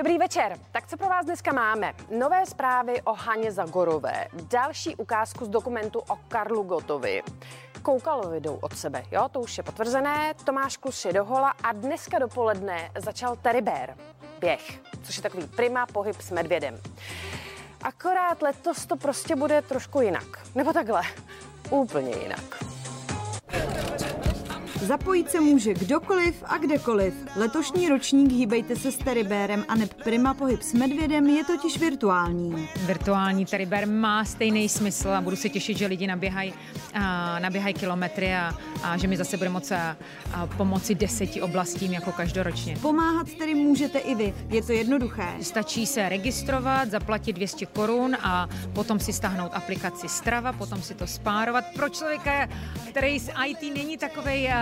Dobrý večer. Tak co pro vás dneska máme? Nové zprávy o Haně Zagorové, další ukázku z dokumentu o Karlu Gotovi. Koukalovi jdou od sebe, jo, to už je potvrzené. Tomáš Klus je dohola a dneska dopoledne začal Terry Bear, běh, což je takový prima pohyb s medvědem. Akorát letos to prostě bude trošku jinak. Nebo takhle, úplně jinak. Zapojit se může kdokoliv a kdekoliv. Letošní ročník Hýbejte se s Teribérem a neb Prima pohyb s medvědem je totiž virtuální. Virtuální Teribér má stejný smysl a budu se těšit, že lidi naběhají naběhaj kilometry a, a, že mi zase bude moci a, a pomoci deseti oblastím jako každoročně. Pomáhat tedy můžete i vy. Je to jednoduché. Stačí se registrovat, zaplatit 200 korun a potom si stáhnout aplikaci Strava, potom si to spárovat. Pro člověka, který z IT není takovej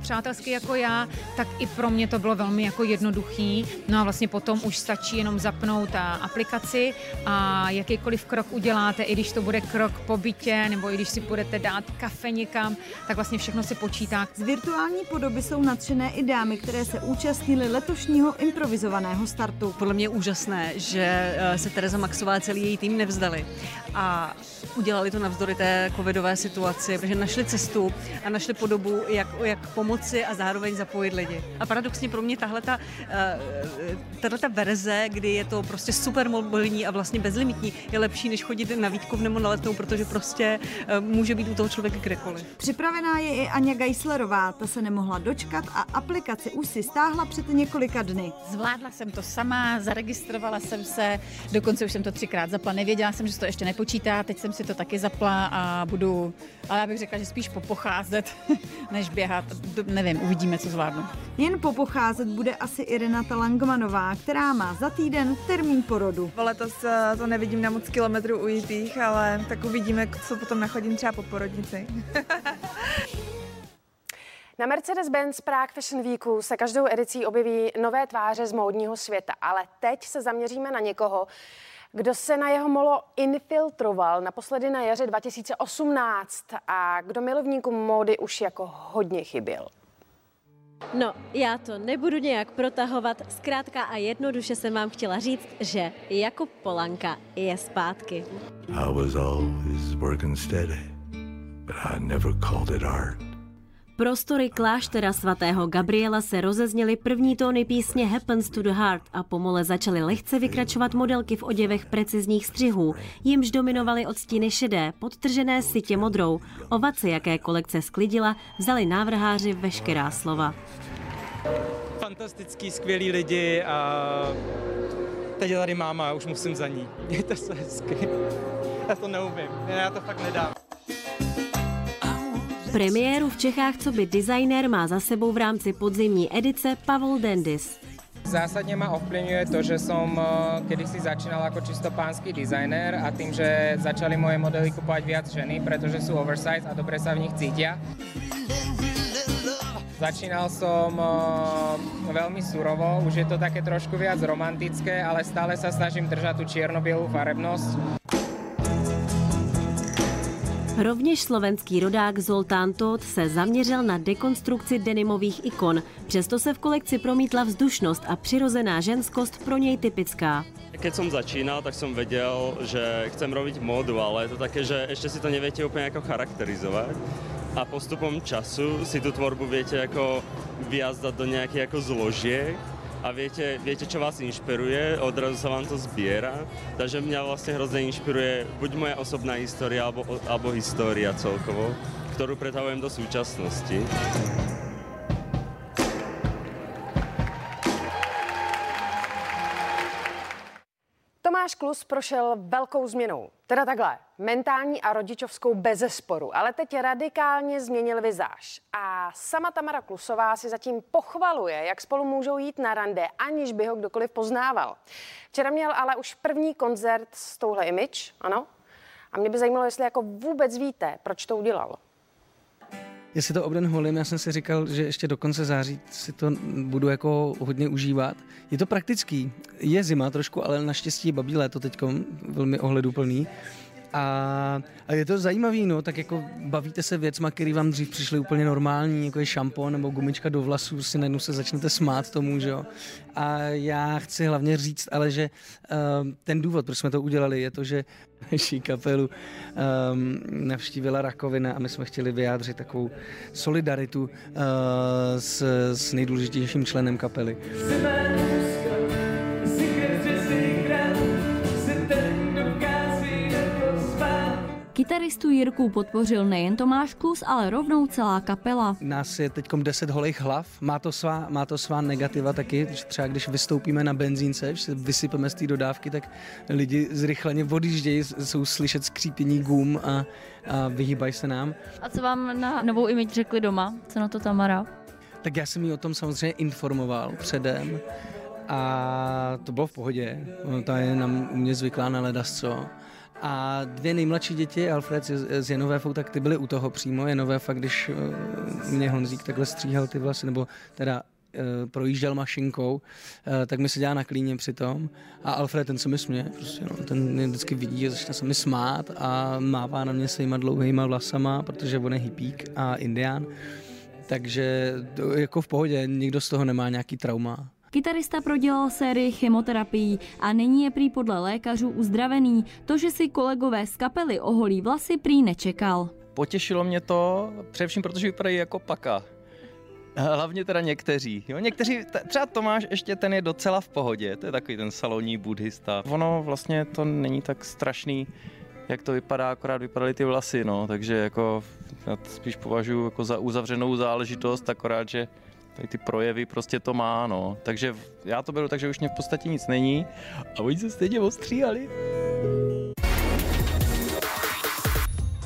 přátelský jako já, tak i pro mě to bylo velmi jako jednoduchý. No a vlastně potom už stačí jenom zapnout a aplikaci a jakýkoliv krok uděláte, i když to bude krok po bytě, nebo i když si budete dát kafe někam, tak vlastně všechno se počítá. Z virtuální podoby jsou nadšené i dámy, které se účastnily letošního improvizovaného startu. Podle mě je úžasné, že eh, se Tereza Maxová a celý její tým nevzdali a udělali to navzdory té covidové situaci, protože našli cestu a našli podobu, jak, jak pomoci a zároveň zapojit lidi. A paradoxně pro mě tahle ta, eh, ta verze, kdy je to prostě super mobilní a vlastně bezlimitní, je lepší, než chodit na výtku nebo na letnou, protože prostě eh, může být u toho člověka kdekoliv. Připravená je i Anja Geislerová, ta se nemohla dočkat a aplikaci už si stáhla před několika dny. Zvládla jsem to sama, zaregistrovala jsem se, dokonce už jsem to třikrát zapla, nevěděla jsem, že to ještě nepočítá, teď jsem si to taky zapla a budu, ale já bych řekla, že spíš popocházet, než běhat. Nevím, uvidíme, co zvládnu. Jen popocházet bude asi i Renata Langmanová, která má za týden termín porodu. Letos eh, to nevidím na moc kilometrů ujitých, ale tak uvidíme, co potom nachodím třeba po porodnici. Na Mercedes-Benz Prague Fashion Weeku se každou edicí objeví nové tváře z módního světa, ale teď se zaměříme na někoho, kdo se na jeho molo infiltroval naposledy na jaře 2018 a kdo milovníkům módy už jako hodně chyběl. No, já to nebudu nějak protahovat, zkrátka a jednoduše jsem vám chtěla říct, že Jakub Polanka je zpátky. I was always working steady, but I never called it art. Prostory kláštera svatého Gabriela se rozezněly první tóny písně Happens to the Heart a pomole začaly lehce vykračovat modelky v oděvech precizních střihů, jimž dominovaly odstíny šedé, podtržené sitě modrou. Ovace, jaké kolekce sklidila, vzali návrháři veškerá slova. Fantastický, skvělí lidi a teď je tady máma, už musím za ní. Mějte se hezky. Já to neumím, já to fakt nedám. Premiéru v Čechách co by designer má za sebou v rámci podzimní edice Pavel Dendis. Zásadně ma ovplyvňuje to, že som eh, kedysi začínal jako čisto pánský designer a tým, že začali moje modely kupovať viac ženy, pretože sú oversize a dobre sa v nich cítia. Začínal som uh, veľmi surovo, už je to také trošku viac romantické, ale stále sa snažím držať tú čierno-bielú farebnosť. Rovněž slovenský rodák Zoltán Todt se zaměřil na dekonstrukci denimových ikon. Přesto se v kolekci promítla vzdušnost a přirozená ženskost pro něj typická. Keď som začínal, tak som vedel, že chcem robiť módu, ale je to také, že ešte si to neviete úplne ako charakterizovať. A postupom času si tu tvorbu viete ako viazdať do nejakých ako zložiek a viete, viete, čo vás inšpiruje, odrazu sa vám to zbiera. Takže mňa vlastne hrozne inšpiruje buď moja osobná história, alebo, alebo história celkovo, ktorú pretavujem do súčasnosti. Klus prošel velkou změnou. Teda takhle, mentální a rodičovskou bezesporu, ale teď radikálně změnil vizáž. A sama Tamara Klusová si zatím pochvaluje, jak spolu můžou jít na rande, aniž by ho kdokoliv poznával. Včera měl ale už první koncert s touhle image, ano? A mě by zajímalo, jestli jako vůbec víte, proč to udělal jestli to obden holím, já jsem si říkal, že ještě do konce září si to budu jako hodně užívat. Je to praktický, je zima trošku, ale naštěstí babí léto teď velmi ohleduplný. A, a je to zajímavý, no, tak jako bavíte se věcma, které vám dřív přišly úplně normální, jako je šampon nebo gumička do vlasů, si najednou se začnete smát tomu, že jo. A já chci hlavně říct, ale že uh, ten důvod, proč jsme to udělali, je to, že naší kapelu um, navštívila rakovina a my jsme chtěli vyjádřit takovou solidaritu uh, s, s nejdůležitějším členem kapely. Kytaristu Jirku podpořil nejen Tomáš Klus, ale rovnou celá kapela. Nás je teď 10 holých hlav, má to, svá, má to svá negativa taky, třeba když vystoupíme na benzínce, že se vysypeme z té dodávky, tak lidi zrychleně odjíždějí, jsou slyšet skřípění gum a, a vyhýbají se nám. A co vám na novou image řekli doma? Co na to Tamara? Tak já jsem jí o tom samozřejmě informoval předem a to bylo v pohodě. Ta je na mě zvyklá na ledasco. A dvě nejmladší děti, Alfred z Janové tak ty byly u toho přímo. Janové fakt, když eh, mě Honzík takhle stříhal ty vlasy, nebo teda eh, projížděl mašinkou, eh, tak mi se dělá na klíně přitom. A Alfred, ten se mi směje, prostě, no, ten mě vždycky vidí a začne se mi smát a mává na mě svýma dlouhýma vlasama, protože on je hippík a indián. Takže jako v pohodě, nikdo z toho nemá nějaký trauma. Kytarista prodělal sérii chemoterapií a nyní je prý podle lékařů uzdravený. To, že si kolegové z kapely oholí vlasy, prý nečekal. Potěšilo mě to, především protože vypadají jako paka. Hlavně teda někteří. Jo, někteří, třeba Tomáš ještě ten je docela v pohodě, to je takový ten salonní buddhista. Ono vlastně to není tak strašný, jak to vypadá, akorát vypadaly ty vlasy, no, takže jako já to spíš považuji jako za uzavřenou záležitost, akorát, že tady ty projevy prostě to má, no. Takže já to beru tak, že už mě v podstatě nic není a oni se stejně ostříhali.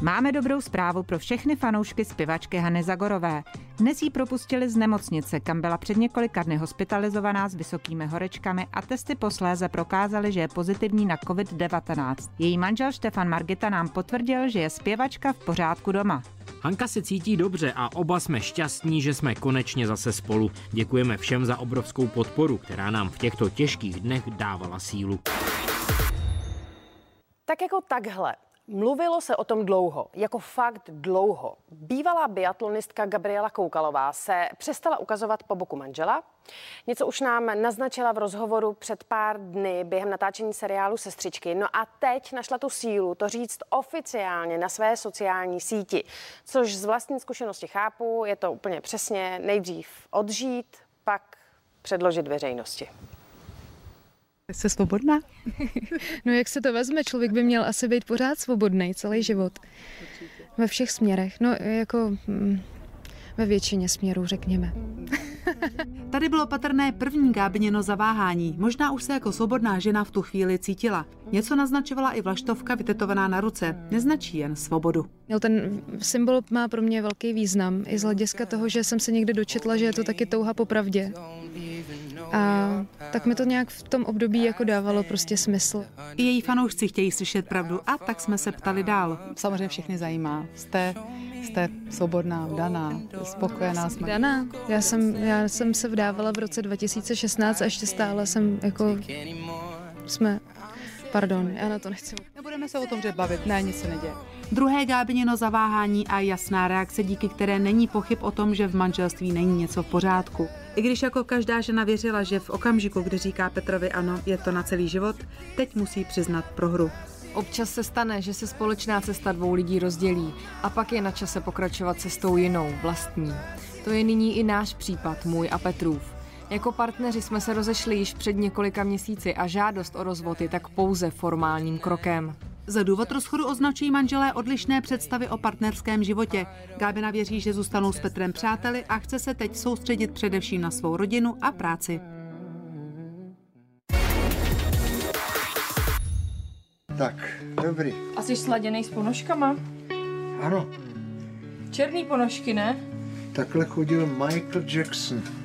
Máme dobrou zprávu pro všechny fanoušky zpěvačky Hany Zagorové. Dnes jí propustili z nemocnice, kam byla před několika dny hospitalizovaná s vysokými horečkami a testy posléze prokázaly, že je pozitivní na COVID-19. Její manžel Štefan Margita nám potvrdil, že je zpěvačka v pořádku doma. Hanka se cítí dobře a oba jsme šťastní, že jsme konečně zase spolu. Děkujeme všem za obrovskou podporu, která nám v těchto těžkých dnech dávala sílu. Tak jako takhle Mluvilo se o tom dlouho, jako fakt dlouho. Bývalá biatlonistka Gabriela Koukalová se přestala ukazovat po boku manžela. Něco už nám naznačila v rozhovoru před pár dny během natáčení seriálu Sestřičky. No a teď našla tu sílu to říct oficiálně na své sociální síti, což z vlastní zkušenosti chápu, je to úplně přesně nejdřív odžít, pak předložit veřejnosti. Jsi svobodná? no jak se to vezme, člověk by měl asi být pořád svobodný celý život. Ve všech směrech, no jako mm, ve většině směrů, řekněme. Tady bylo patrné první Gábněno zaváhání. Možná už se jako svobodná žena v tu chvíli cítila. Něco naznačovala i vlaštovka vytetovaná na ruce. Neznačí jen svobodu. Jo, ten symbol má pro mě velký význam. I z hlediska toho, že jsem se někdy dočetla, že je to taky touha po pravdě. A tak mi to nějak v tom období jako dávalo prostě smysl. I její fanoušci chtějí slyšet pravdu a tak jsme se ptali dál. Samozřejmě všechny zajímá. Jste, jste svobodná, daná, spokojená jsme. Daná. Já jsem, já jsem se vdávala v roce 2016 a ještě stále jsem jako jsme Pardon, já na to nechci. Nebudeme se o tom bavit, ne, nic se neděje. Druhé Gábinino zaváhání a jasná reakce, díky které není pochyb o tom, že v manželství není něco v pořádku. I když jako každá žena věřila, že v okamžiku, kdy říká Petrovi ano, je to na celý život, teď musí přiznat prohru. Občas se stane, že se společná cesta dvou lidí rozdělí a pak je na čase pokračovat cestou jinou, vlastní. To je nyní i náš případ, můj a Petrův. Jako partneři jsme se rozešli již před několika měsíci a žádost o rozvod je tak pouze formálním krokem. Za důvod rozchodu označují manželé odlišné představy o partnerském životě. Gábina věří, že zůstanou s Petrem přáteli a chce se teď soustředit především na svou rodinu a práci. Tak, dobrý. Asi sladěný s ponožkama? Ano. Černý ponožky, ne? Takhle chodil Michael Jackson.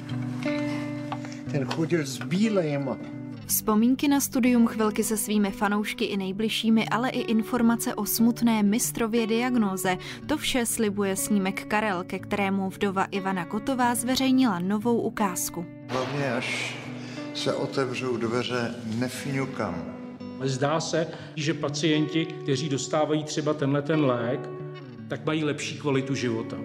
Ten chodil s bílejma. Vzpomínky na studium chvilky se svými fanoušky i nejbližšími, ale i informace o smutné mistrově diagnóze. To vše slibuje snímek Karel, ke kterému vdova Ivana Kotová zveřejnila novou ukázku. Hlavně až se otevřou dveře, nefňukám. Zdá se, že pacienti, kteří dostávají třeba tenhle ten lék, tak mají lepší kvalitu života.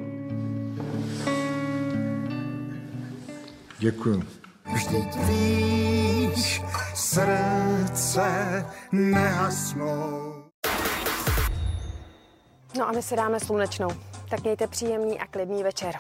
Děkuji. Vždyť víš, srdce nehasnou. No a my si dáme slunečnou. Tak mějte příjemný a klidný večer.